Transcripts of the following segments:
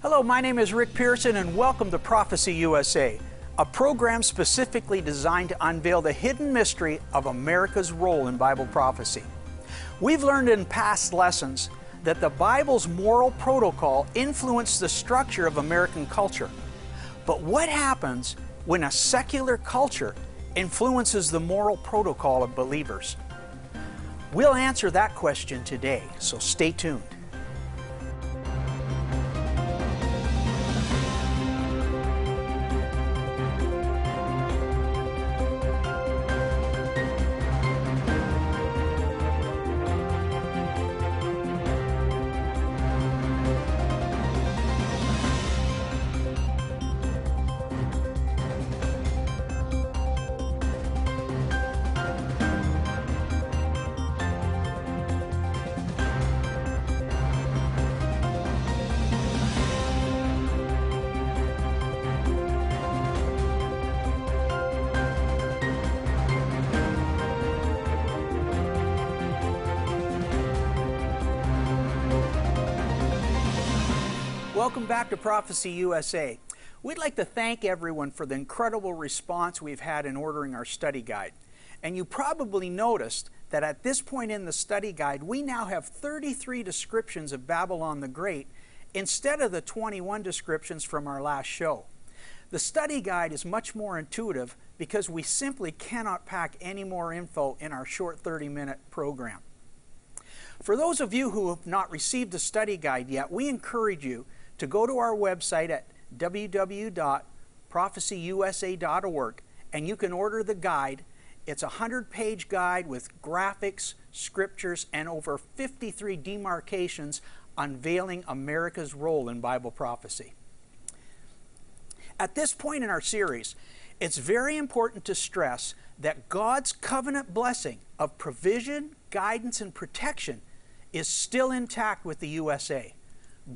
Hello, my name is Rick Pearson, and welcome to Prophecy USA, a program specifically designed to unveil the hidden mystery of America's role in Bible prophecy. We've learned in past lessons that the Bible's moral protocol influenced the structure of American culture. But what happens when a secular culture influences the moral protocol of believers? We'll answer that question today, so stay tuned. Welcome back to Prophecy USA. We'd like to thank everyone for the incredible response we've had in ordering our study guide. And you probably noticed that at this point in the study guide, we now have 33 descriptions of Babylon the Great instead of the 21 descriptions from our last show. The study guide is much more intuitive because we simply cannot pack any more info in our short 30 minute program. For those of you who have not received the study guide yet, we encourage you to go to our website at www.prophecyusa.org and you can order the guide. It's a 100 page guide with graphics, scriptures, and over 53 demarcations unveiling America's role in Bible prophecy. At this point in our series, it's very important to stress that God's covenant blessing of provision, guidance, and protection is still intact with the USA.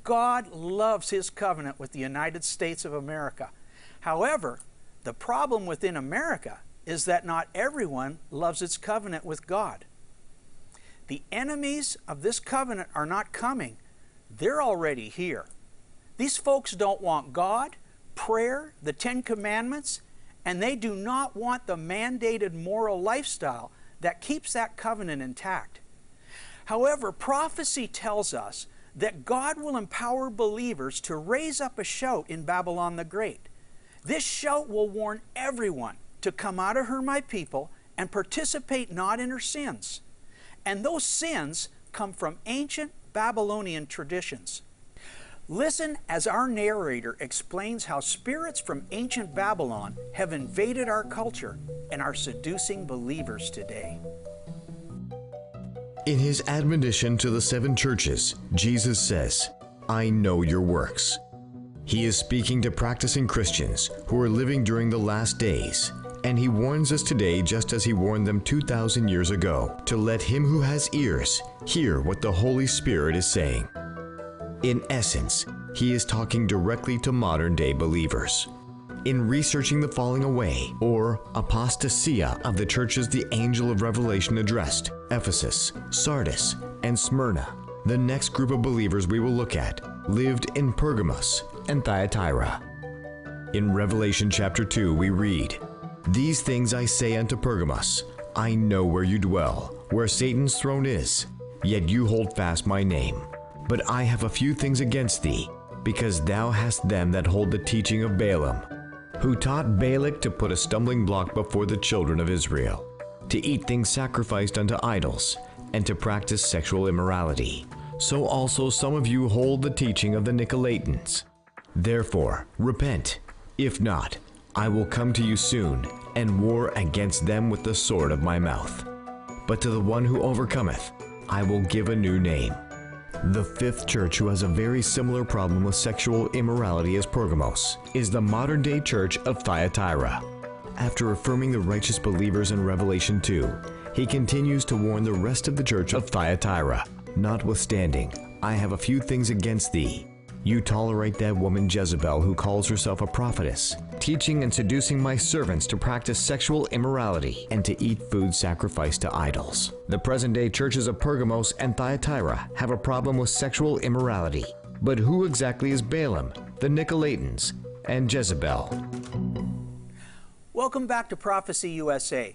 God loves His covenant with the United States of America. However, the problem within America is that not everyone loves its covenant with God. The enemies of this covenant are not coming, they're already here. These folks don't want God, prayer, the Ten Commandments, and they do not want the mandated moral lifestyle that keeps that covenant intact. However, prophecy tells us that God will empower believers to raise up a shout in Babylon the Great. This shout will warn everyone to come out of her, my people, and participate not in her sins. And those sins come from ancient Babylonian traditions. Listen as our narrator explains how spirits from ancient Babylon have invaded our culture and are seducing believers today. In his admonition to the seven churches, Jesus says, I know your works. He is speaking to practicing Christians who are living during the last days, and he warns us today just as he warned them 2,000 years ago to let him who has ears hear what the Holy Spirit is saying. In essence, he is talking directly to modern day believers in researching the falling away or apostasia of the churches the angel of Revelation addressed Ephesus, Sardis, and Smyrna. The next group of believers we will look at lived in Pergamos and Thyatira. In Revelation chapter 2, we read, These things I say unto Pergamos, I know where you dwell, where Satan's throne is, yet you hold fast my name. But I have a few things against thee, because thou hast them that hold the teaching of Balaam who taught Balak to put a stumbling block before the children of Israel, to eat things sacrificed unto idols, and to practice sexual immorality. So also some of you hold the teaching of the Nicolaitans. Therefore, repent. If not, I will come to you soon, and war against them with the sword of my mouth. But to the one who overcometh, I will give a new name the fifth church who has a very similar problem with sexual immorality as Pergamos is the modern day church of Thyatira. After affirming the righteous believers in Revelation 2, he continues to warn the rest of the church of Thyatira. Notwithstanding, I have a few things against thee. You tolerate that woman Jezebel who calls herself a prophetess, teaching and seducing my servants to practice sexual immorality and to eat food sacrificed to idols. The present day churches of Pergamos and Thyatira have a problem with sexual immorality. But who exactly is Balaam, the Nicolaitans, and Jezebel? Welcome back to Prophecy USA.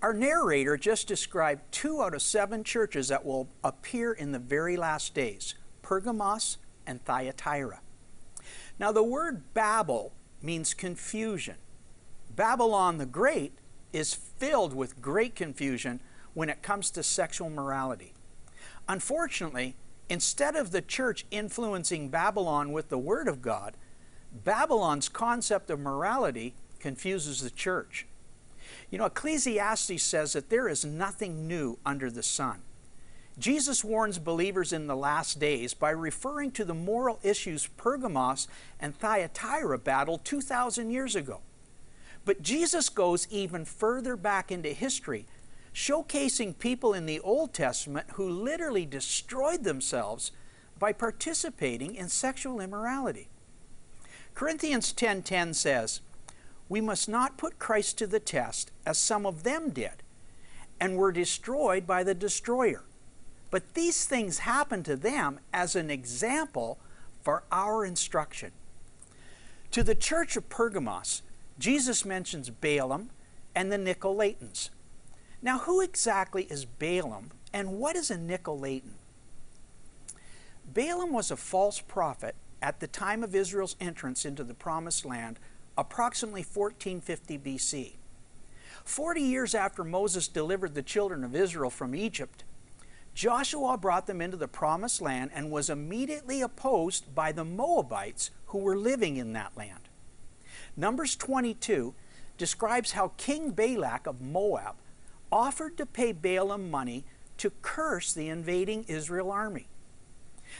Our narrator just described two out of seven churches that will appear in the very last days Pergamos and Thyatira. Now, the word Babel means confusion. Babylon the Great is filled with great confusion when it comes to sexual morality. Unfortunately, instead of the church influencing Babylon with the Word of God, Babylon's concept of morality confuses the church. You know, Ecclesiastes says that there is nothing new under the sun. Jesus warns believers in the last days by referring to the moral issues Pergamos and Thyatira battled 2,000 years ago. But Jesus goes even further back into history, showcasing people in the Old Testament who literally destroyed themselves by participating in sexual immorality. Corinthians 10:10 says, "We must not put Christ to the test as some of them did, and were destroyed by the destroyer." But these things happened to them as an example for our instruction. To the church of Pergamos, Jesus mentions Balaam and the Nicolaitans. Now, who exactly is Balaam and what is a Nicolaitan? Balaam was a false prophet at the time of Israel's entrance into the Promised Land, approximately 1450 BC. Forty years after Moses delivered the children of Israel from Egypt, Joshua brought them into the promised land and was immediately opposed by the Moabites who were living in that land. Numbers 22 describes how King Balak of Moab offered to pay Balaam money to curse the invading Israel army.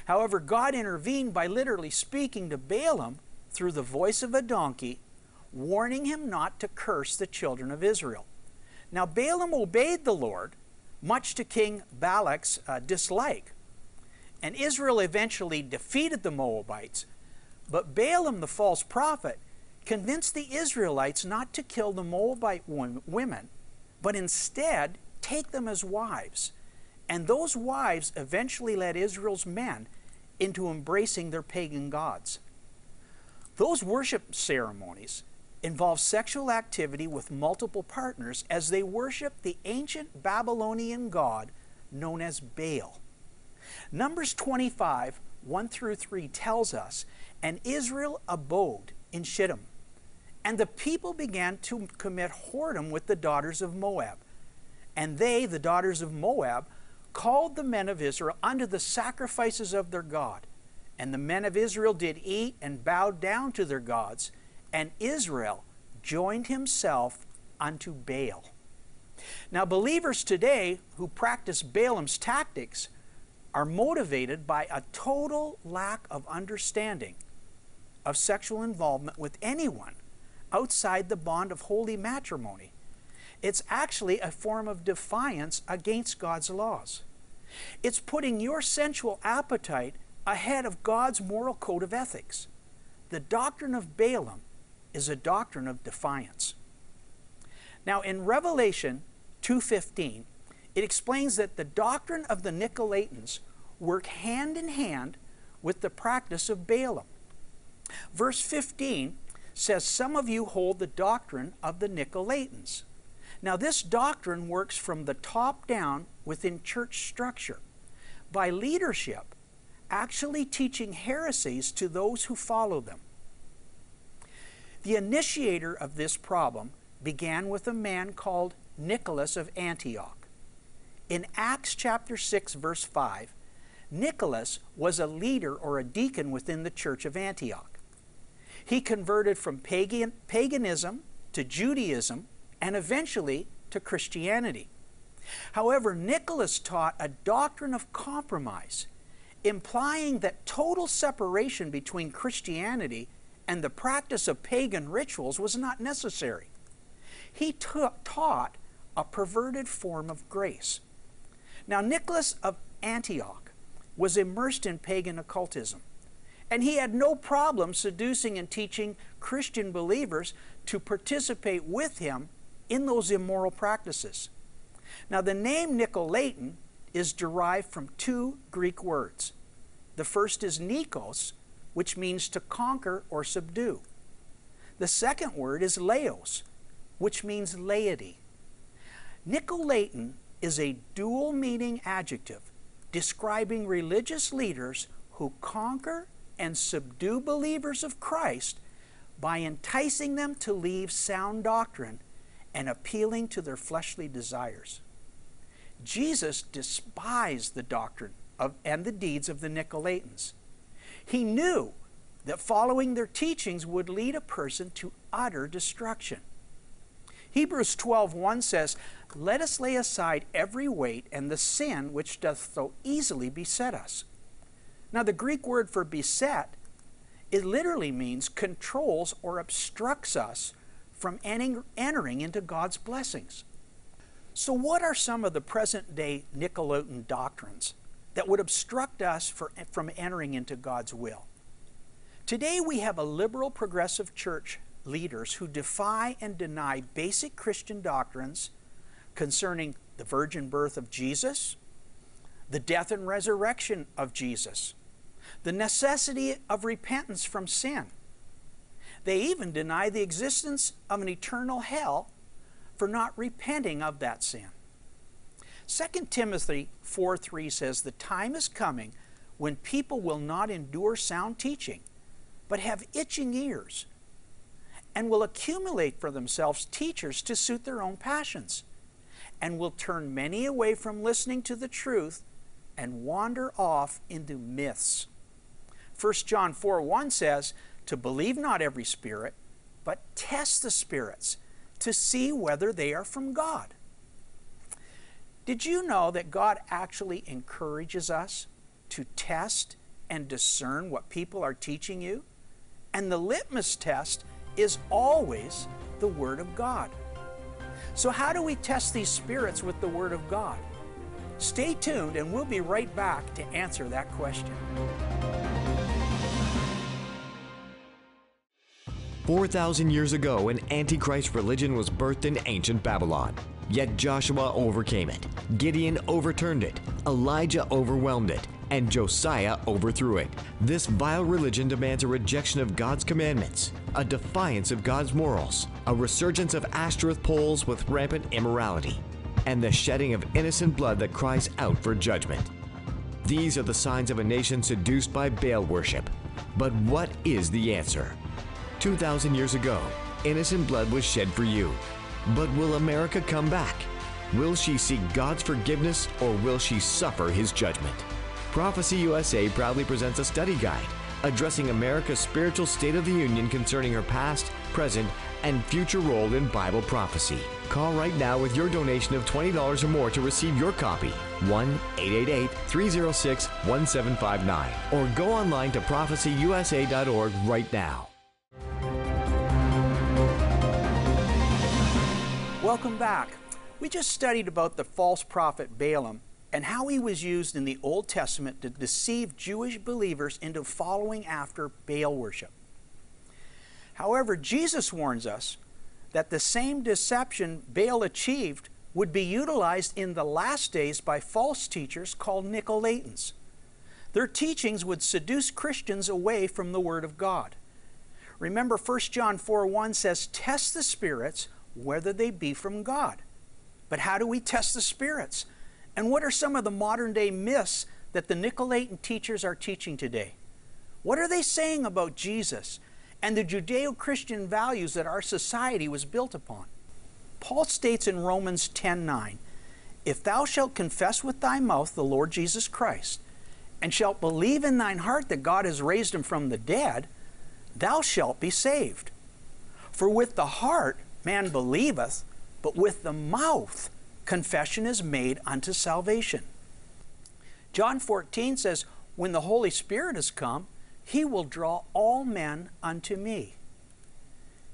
However, God intervened by literally speaking to Balaam through the voice of a donkey, warning him not to curse the children of Israel. Now, Balaam obeyed the Lord much to King Balak's uh, dislike. And Israel eventually defeated the Moabites, but Balaam, the false prophet, convinced the Israelites not to kill the Moabite women, but instead take them as wives. And those wives eventually led Israel's men into embracing their pagan gods. Those worship ceremonies involve sexual activity with multiple partners as they worship the ancient Babylonian god known as Baal. Numbers 25, 1 through 3 tells us, And Israel abode in Shittim, and the people began to commit whoredom with the daughters of Moab. And they, the daughters of Moab, called the men of Israel unto the sacrifices of their God. And the men of Israel did eat and bowed down to their gods and Israel joined himself unto Baal. Now, believers today who practice Balaam's tactics are motivated by a total lack of understanding of sexual involvement with anyone outside the bond of holy matrimony. It's actually a form of defiance against God's laws. It's putting your sensual appetite ahead of God's moral code of ethics. The doctrine of Balaam is a doctrine of defiance. Now in Revelation 2:15, it explains that the doctrine of the Nicolaitans work hand in hand with the practice of Balaam. Verse 15 says, Some of you hold the doctrine of the Nicolaitans. Now, this doctrine works from the top down within church structure by leadership actually teaching heresies to those who follow them. The initiator of this problem began with a man called Nicholas of Antioch. In Acts chapter 6 verse 5, Nicholas was a leader or a deacon within the church of Antioch. He converted from pagan, paganism to Judaism and eventually to Christianity. However, Nicholas taught a doctrine of compromise, implying that total separation between Christianity and the practice of pagan rituals was not necessary. He taught a perverted form of grace. Now, Nicholas of Antioch was immersed in pagan occultism, and he had no problem seducing and teaching Christian believers to participate with him in those immoral practices. Now, the name Nicolaitan is derived from two Greek words The first is Nikos, which means to conquer or subdue. The second word is laos, which means laity. Nicolaitan is a dual meaning adjective describing religious leaders who conquer and subdue believers of Christ by enticing them to leave sound doctrine and appealing to their fleshly desires. Jesus despised the doctrine of, and the deeds of the Nicolaitans. He knew that following their teachings would lead a person to utter destruction. Hebrews 12:1 says, "Let us lay aside every weight and the sin which doth so easily beset us." Now the Greek word for beset it literally means controls or obstructs us from entering into God's blessings. So, what are some of the present day Nicolaitan doctrines that would obstruct us for, from entering into God's will? Today, we have a liberal progressive church leaders who defy and deny basic Christian doctrines concerning the virgin birth of Jesus, the death and resurrection of Jesus, the necessity of repentance from sin. They even deny the existence of an eternal hell for not repenting of that sin. 2 Timothy 4 3 says, The time is coming when people will not endure sound teaching, but have itching ears, and will accumulate for themselves teachers to suit their own passions, and will turn many away from listening to the truth and wander off into myths. 1 John 4 1 says, To believe not every spirit, but test the spirits to see whether they are from God. Did you know that God actually encourages us to test and discern what people are teaching you? And the litmus test is always the Word of God. So, how do we test these spirits with the Word of God? Stay tuned, and we'll be right back to answer that question. 4,000 years ago, an Antichrist religion was birthed in ancient Babylon. Yet Joshua overcame it, Gideon overturned it, Elijah overwhelmed it, and Josiah overthrew it. This vile religion demands a rejection of God's commandments, a defiance of God's morals, a resurgence of Ashtoreth poles with rampant immorality, and the shedding of innocent blood that cries out for judgment. These are the signs of a nation seduced by Baal worship. But what is the answer? 2,000 years ago, innocent blood was shed for you. But will America come back? Will she seek God's forgiveness or will she suffer his judgment? Prophecy USA proudly presents a study guide addressing America's spiritual state of the union concerning her past, present, and future role in Bible prophecy. Call right now with your donation of $20 or more to receive your copy. 1 888 306 1759. Or go online to prophecyusa.org right now. Welcome back. We just studied about the false prophet Balaam and how he was used in the Old Testament to deceive Jewish believers into following after Baal worship. However, Jesus warns us that the same deception Baal achieved would be utilized in the last days by false teachers called Nicolaitans. Their teachings would seduce Christians away from the Word of God. Remember, 1 John 4 1 says, Test the spirits whether they be from God. But how do we test the spirits? And what are some of the modern day myths that the Nicolaitan teachers are teaching today? What are they saying about Jesus and the Judeo Christian values that our society was built upon? Paul states in Romans 10 9, If thou shalt confess with thy mouth the Lord Jesus Christ, and shalt believe in thine heart that God has raised him from the dead, thou shalt be saved. For with the heart man believeth, but with the mouth confession is made unto salvation. John 14 says, When the Holy Spirit has come, he will draw all men unto me.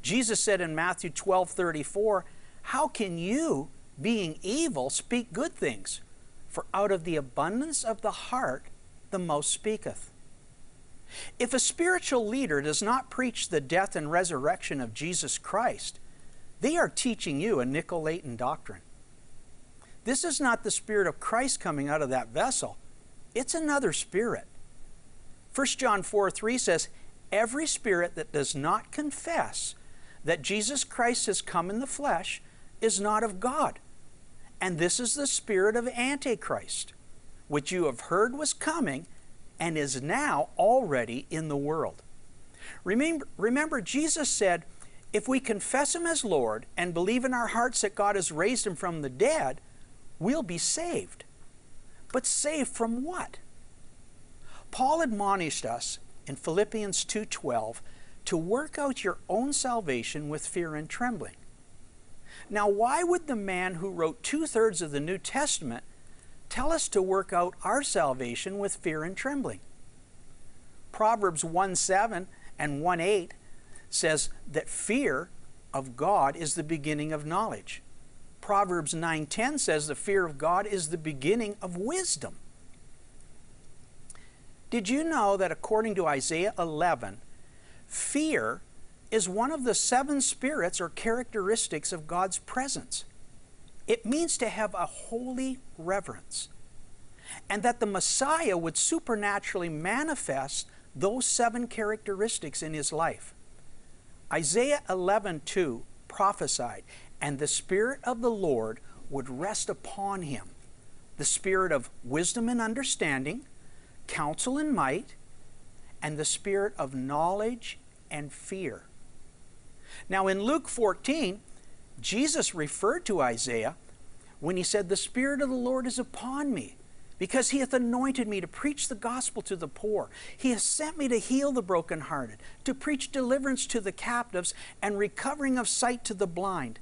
Jesus said in Matthew 12 34, How can you, being evil, speak good things? For out of the abundance of the heart the mouth speaketh. If a spiritual leader does not preach the death and resurrection of Jesus Christ, they are teaching you a Nicolaitan doctrine. This is not the Spirit of Christ coming out of that vessel, it's another spirit. 1 John 4 3 says, Every spirit that does not confess that Jesus Christ has come in the flesh is not of God. And this is the spirit of Antichrist, which you have heard was coming and is now already in the world. Remember, remember, Jesus said, if we confess Him as Lord and believe in our hearts that God has raised Him from the dead, we'll be saved. But saved from what? Paul admonished us in Philippians 2:12 to work out your own salvation with fear and trembling. Now, why would the man who wrote two thirds of the New Testament tell us to work out our salvation with fear and trembling? Proverbs 1 7 and 1 8 says that fear of God is the beginning of knowledge. Proverbs 9:10 says the fear of God is the beginning of wisdom. Did you know that according to Isaiah 11, fear is one of the seven spirits or characteristics of God's presence? It means to have a holy reverence, and that the Messiah would supernaturally manifest those seven characteristics in his life. Isaiah 11:2 prophesied, and the spirit of the Lord would rest upon him, the spirit of wisdom and understanding, counsel and might, and the spirit of knowledge and fear. Now in Luke 14, Jesus referred to Isaiah when he said, The Spirit of the Lord is upon me, because he hath anointed me to preach the gospel to the poor. He has sent me to heal the brokenhearted, to preach deliverance to the captives, and recovering of sight to the blind,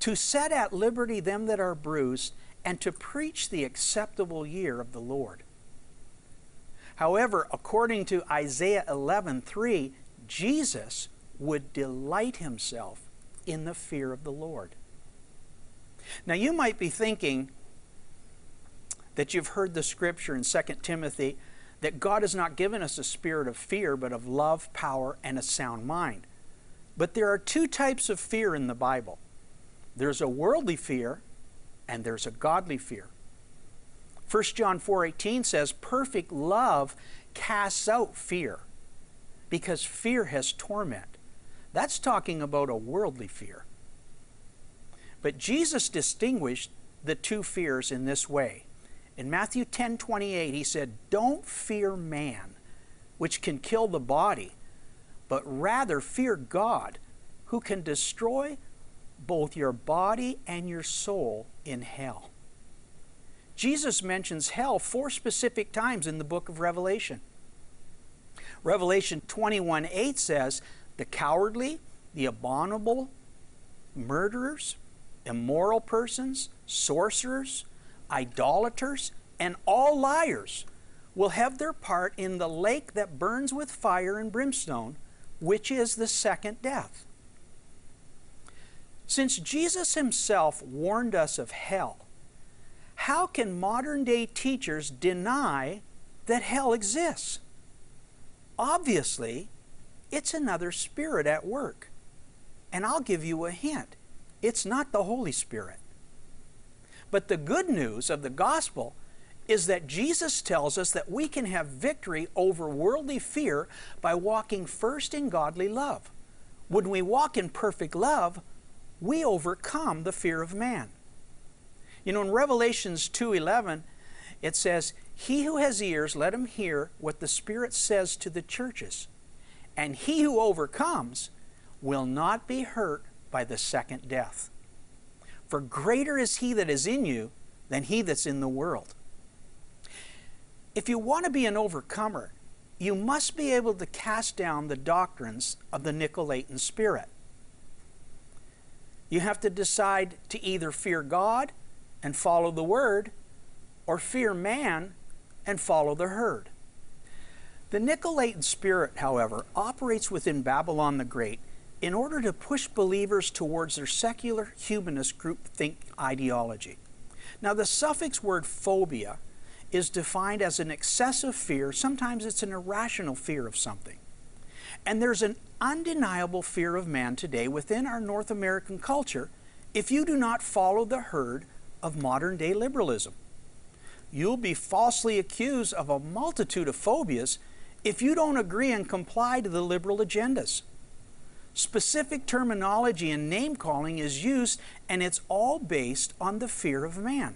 to set at liberty them that are bruised, and to preach the acceptable year of the Lord. However, according to Isaiah 11:3, Jesus would delight himself in the fear of the Lord. Now you might be thinking that you've heard the scripture in 2 Timothy that God has not given us a spirit of fear, but of love, power, and a sound mind. But there are two types of fear in the Bible there's a worldly fear, and there's a godly fear. 1 John 4:18 says perfect love casts out fear because fear has torment. That's talking about a worldly fear. But Jesus distinguished the two fears in this way. In Matthew 10:28 he said, "Don't fear man, which can kill the body, but rather fear God, who can destroy both your body and your soul in hell." Jesus mentions hell four specific times in the book of Revelation. Revelation 21 8 says, The cowardly, the abominable, murderers, immoral persons, sorcerers, idolaters, and all liars will have their part in the lake that burns with fire and brimstone, which is the second death. Since Jesus himself warned us of hell, how can modern day teachers deny that hell exists? Obviously, it's another spirit at work. And I'll give you a hint it's not the Holy Spirit. But the good news of the gospel is that Jesus tells us that we can have victory over worldly fear by walking first in godly love. When we walk in perfect love, we overcome the fear of man. You know, in Revelations 2:11, it says, "He who has ears, let him hear what the Spirit says to the churches. And he who overcomes will not be hurt by the second death. For greater is he that is in you than he that's in the world." If you want to be an overcomer, you must be able to cast down the doctrines of the Nicolaitan spirit. You have to decide to either fear God and follow the word, or fear man and follow the herd. The Nicolaitan spirit, however, operates within Babylon the Great in order to push believers towards their secular humanist groupthink ideology. Now, the suffix word phobia is defined as an excessive fear, sometimes it's an irrational fear of something. And there's an undeniable fear of man today within our North American culture if you do not follow the herd of modern day liberalism. You'll be falsely accused of a multitude of phobias if you don't agree and comply to the liberal agendas. Specific terminology and name calling is used, and it's all based on the fear of man.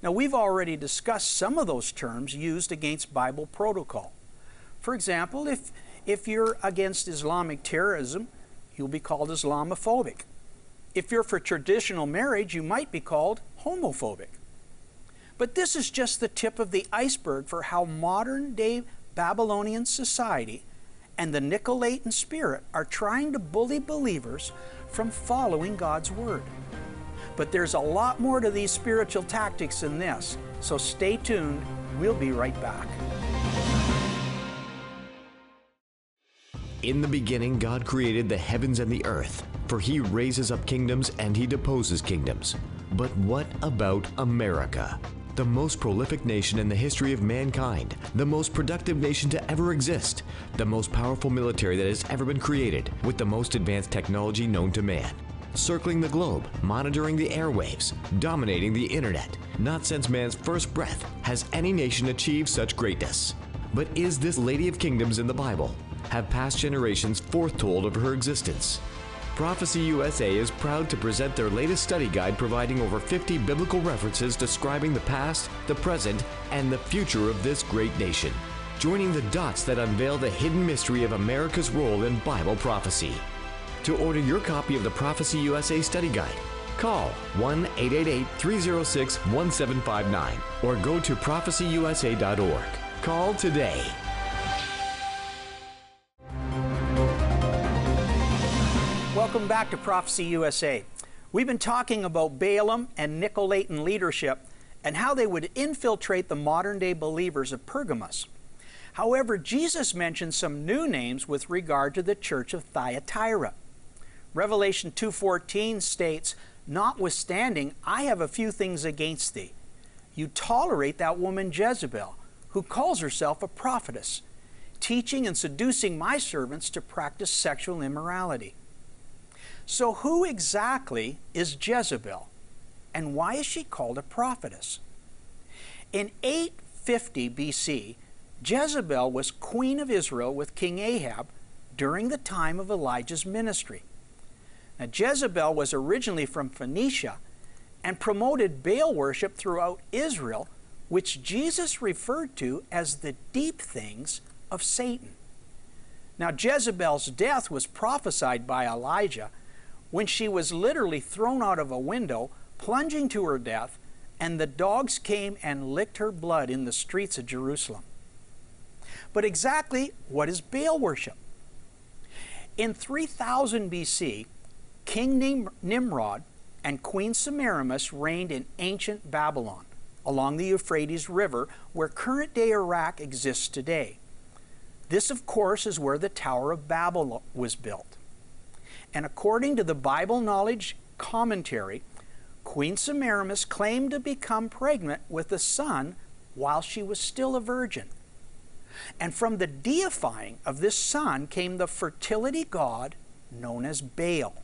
Now, we've already discussed some of those terms used against Bible protocol. For example, if, if you're against Islamic terrorism, you'll be called Islamophobic. If you're for traditional marriage, you might be called homophobic. But this is just the tip of the iceberg for how modern day Babylonian society and the Nicolaitan spirit are trying to bully believers from following God's Word. But there's a lot more to these spiritual tactics than this, so stay tuned. We'll be right back. In the beginning, God created the heavens and the earth, for he raises up kingdoms and he deposes kingdoms. But what about America? The most prolific nation in the history of mankind, the most productive nation to ever exist, the most powerful military that has ever been created, with the most advanced technology known to man. Circling the globe, monitoring the airwaves, dominating the internet. Not since man's first breath has any nation achieved such greatness. But is this Lady of Kingdoms in the Bible? Have past generations foretold of her existence? Prophecy USA is proud to present their latest study guide providing over 50 biblical references describing the past, the present, and the future of this great nation. Joining the dots that unveil the hidden mystery of America's role in Bible prophecy. To order your copy of the Prophecy USA study guide, call 1 888 306 1759 or go to prophecyusa.org. Call today. Welcome back to Prophecy USA. We've been talking about Balaam and Nicolaitan leadership and how they would infiltrate the modern day believers of Pergamos. However, Jesus mentioned some new names with regard to the church of Thyatira. Revelation 2:14 states, "Notwithstanding, I have a few things against thee. You tolerate that woman Jezebel, who calls herself a prophetess, teaching and seducing my servants to practice sexual immorality." So, who exactly is Jezebel? And why is she called a prophetess? In 850 BC, Jezebel was queen of Israel with King Ahab during the time of Elijah's ministry. Now, Jezebel was originally from Phoenicia and promoted Baal worship throughout Israel, which Jesus referred to as the deep things of Satan. Now, Jezebel's death was prophesied by Elijah when she was literally thrown out of a window, plunging to her death, and the dogs came and licked her blood in the streets of Jerusalem. But exactly what is Baal worship? In 3000 BC, King Nimrod and Queen Semiramis reigned in ancient Babylon along the Euphrates River, where current day Iraq exists today. This, of course, is where the Tower of Babel was built. And according to the Bible Knowledge Commentary, Queen Semiramis claimed to become pregnant with a son while she was still a virgin. And from the deifying of this son came the fertility god known as Baal.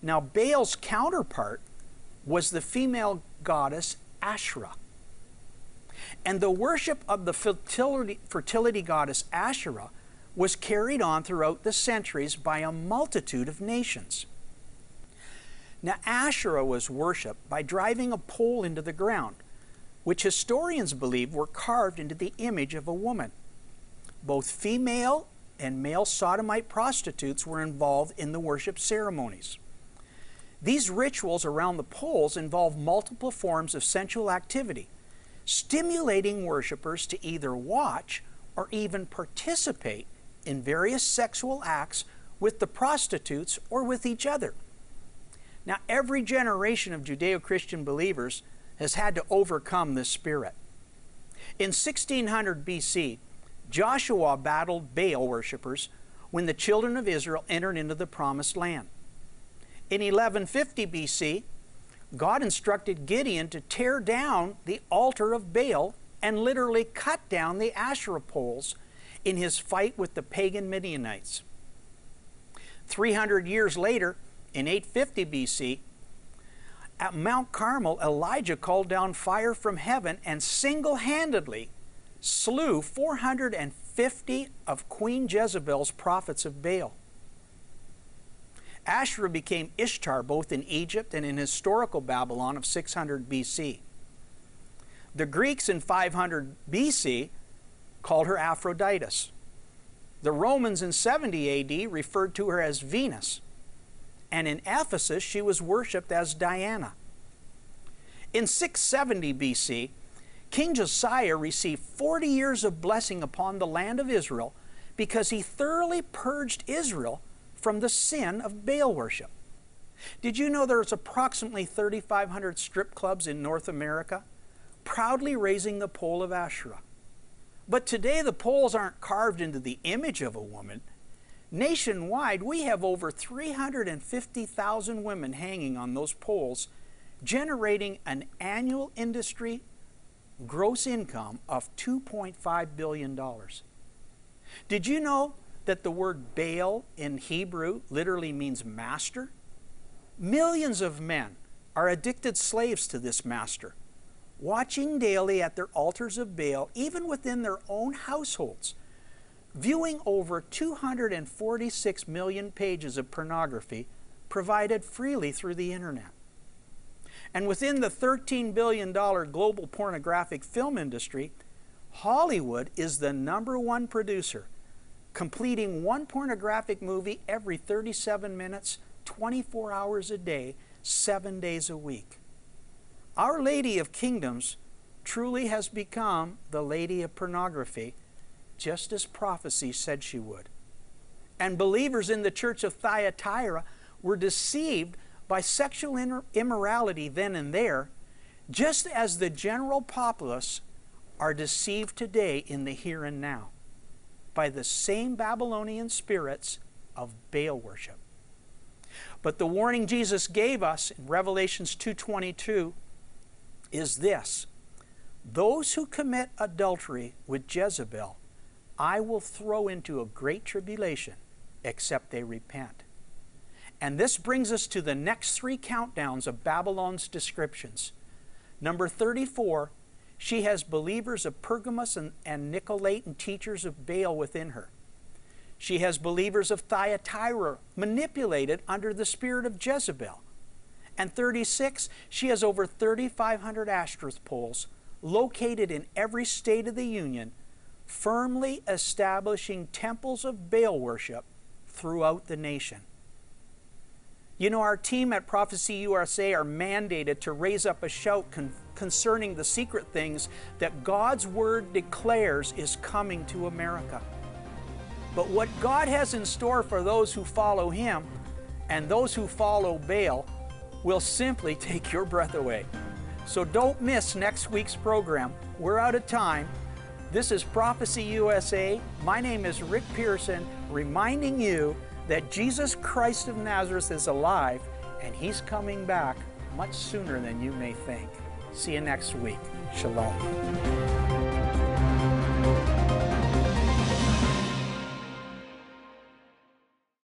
Now, Baal's counterpart was the female goddess Asherah. And the worship of the fertility, fertility goddess Asherah was carried on throughout the centuries by a multitude of nations. Now, Asherah was worshipped by driving a pole into the ground, which historians believe were carved into the image of a woman. Both female and male sodomite prostitutes were involved in the worship ceremonies. These rituals around the poles involve multiple forms of sensual activity, stimulating worshippers to either watch or even participate in various sexual acts with the prostitutes or with each other. Now, every generation of Judeo Christian believers has had to overcome this spirit. In 1600 BC, Joshua battled Baal worshippers when the children of Israel entered into the promised land. In 1150 BC, God instructed Gideon to tear down the altar of Baal and literally cut down the Asherah poles in his fight with the pagan Midianites. 300 years later, in 850 BC, at Mount Carmel, Elijah called down fire from heaven and single handedly slew 450 of Queen Jezebel's prophets of Baal. Asherah became Ishtar both in Egypt and in historical Babylon of 600 BC. The Greeks in 500 BC called her Aphroditus. The Romans in 70 AD referred to her as Venus. And in Ephesus, she was worshipped as Diana. In 670 BC, King Josiah received 40 years of blessing upon the land of Israel because he thoroughly purged Israel from the sin of Baal worship. Did you know there's approximately 3,500 strip clubs in North America proudly raising the pole of Asherah? But today the poles aren't carved into the image of a woman. Nationwide, we have over 350,000 women hanging on those poles, generating an annual industry gross income of $2.5 billion. Did you know that the word Baal in Hebrew literally means master? Millions of men are addicted slaves to this master, watching daily at their altars of Baal, even within their own households, viewing over 246 million pages of pornography provided freely through the internet. And within the $13 billion global pornographic film industry, Hollywood is the number one producer, completing one pornographic movie every 37 minutes, 24 hours a day, seven days a week. Our Lady of Kingdoms truly has become the Lady of Pornography, just as prophecy said she would. And believers in the church of Thyatira were deceived by sexual immorality then and there, just as the general populace are deceived today in the here and now by the same Babylonian spirits of Baal worship. But the warning Jesus gave us in Revelations 2:22 is this: those who commit adultery with Jezebel, I will throw into a great tribulation except they repent. And this brings us to the next three countdowns of Babylon's descriptions. Number 34, she has believers of Pergamos and, and Nicolaitan teachers of Baal within her. She has believers of Thyatira manipulated under the spirit of Jezebel. And 36, she has over 3,500 Ashtoreth poles located in every state of the Union, firmly establishing temples of Baal worship throughout the nation. You know, our team at Prophecy USA are mandated to raise up a shout con- concerning the secret things that God's Word declares is coming to America. But what God has in store for those who follow Him and those who follow Baal will simply take your breath away. So don't miss next week's program. We're out of time. This is Prophecy USA. My name is Rick Pearson, reminding you that Jesus Christ of Nazareth is alive and he's coming back much sooner than you may think. See you next week. Shalom.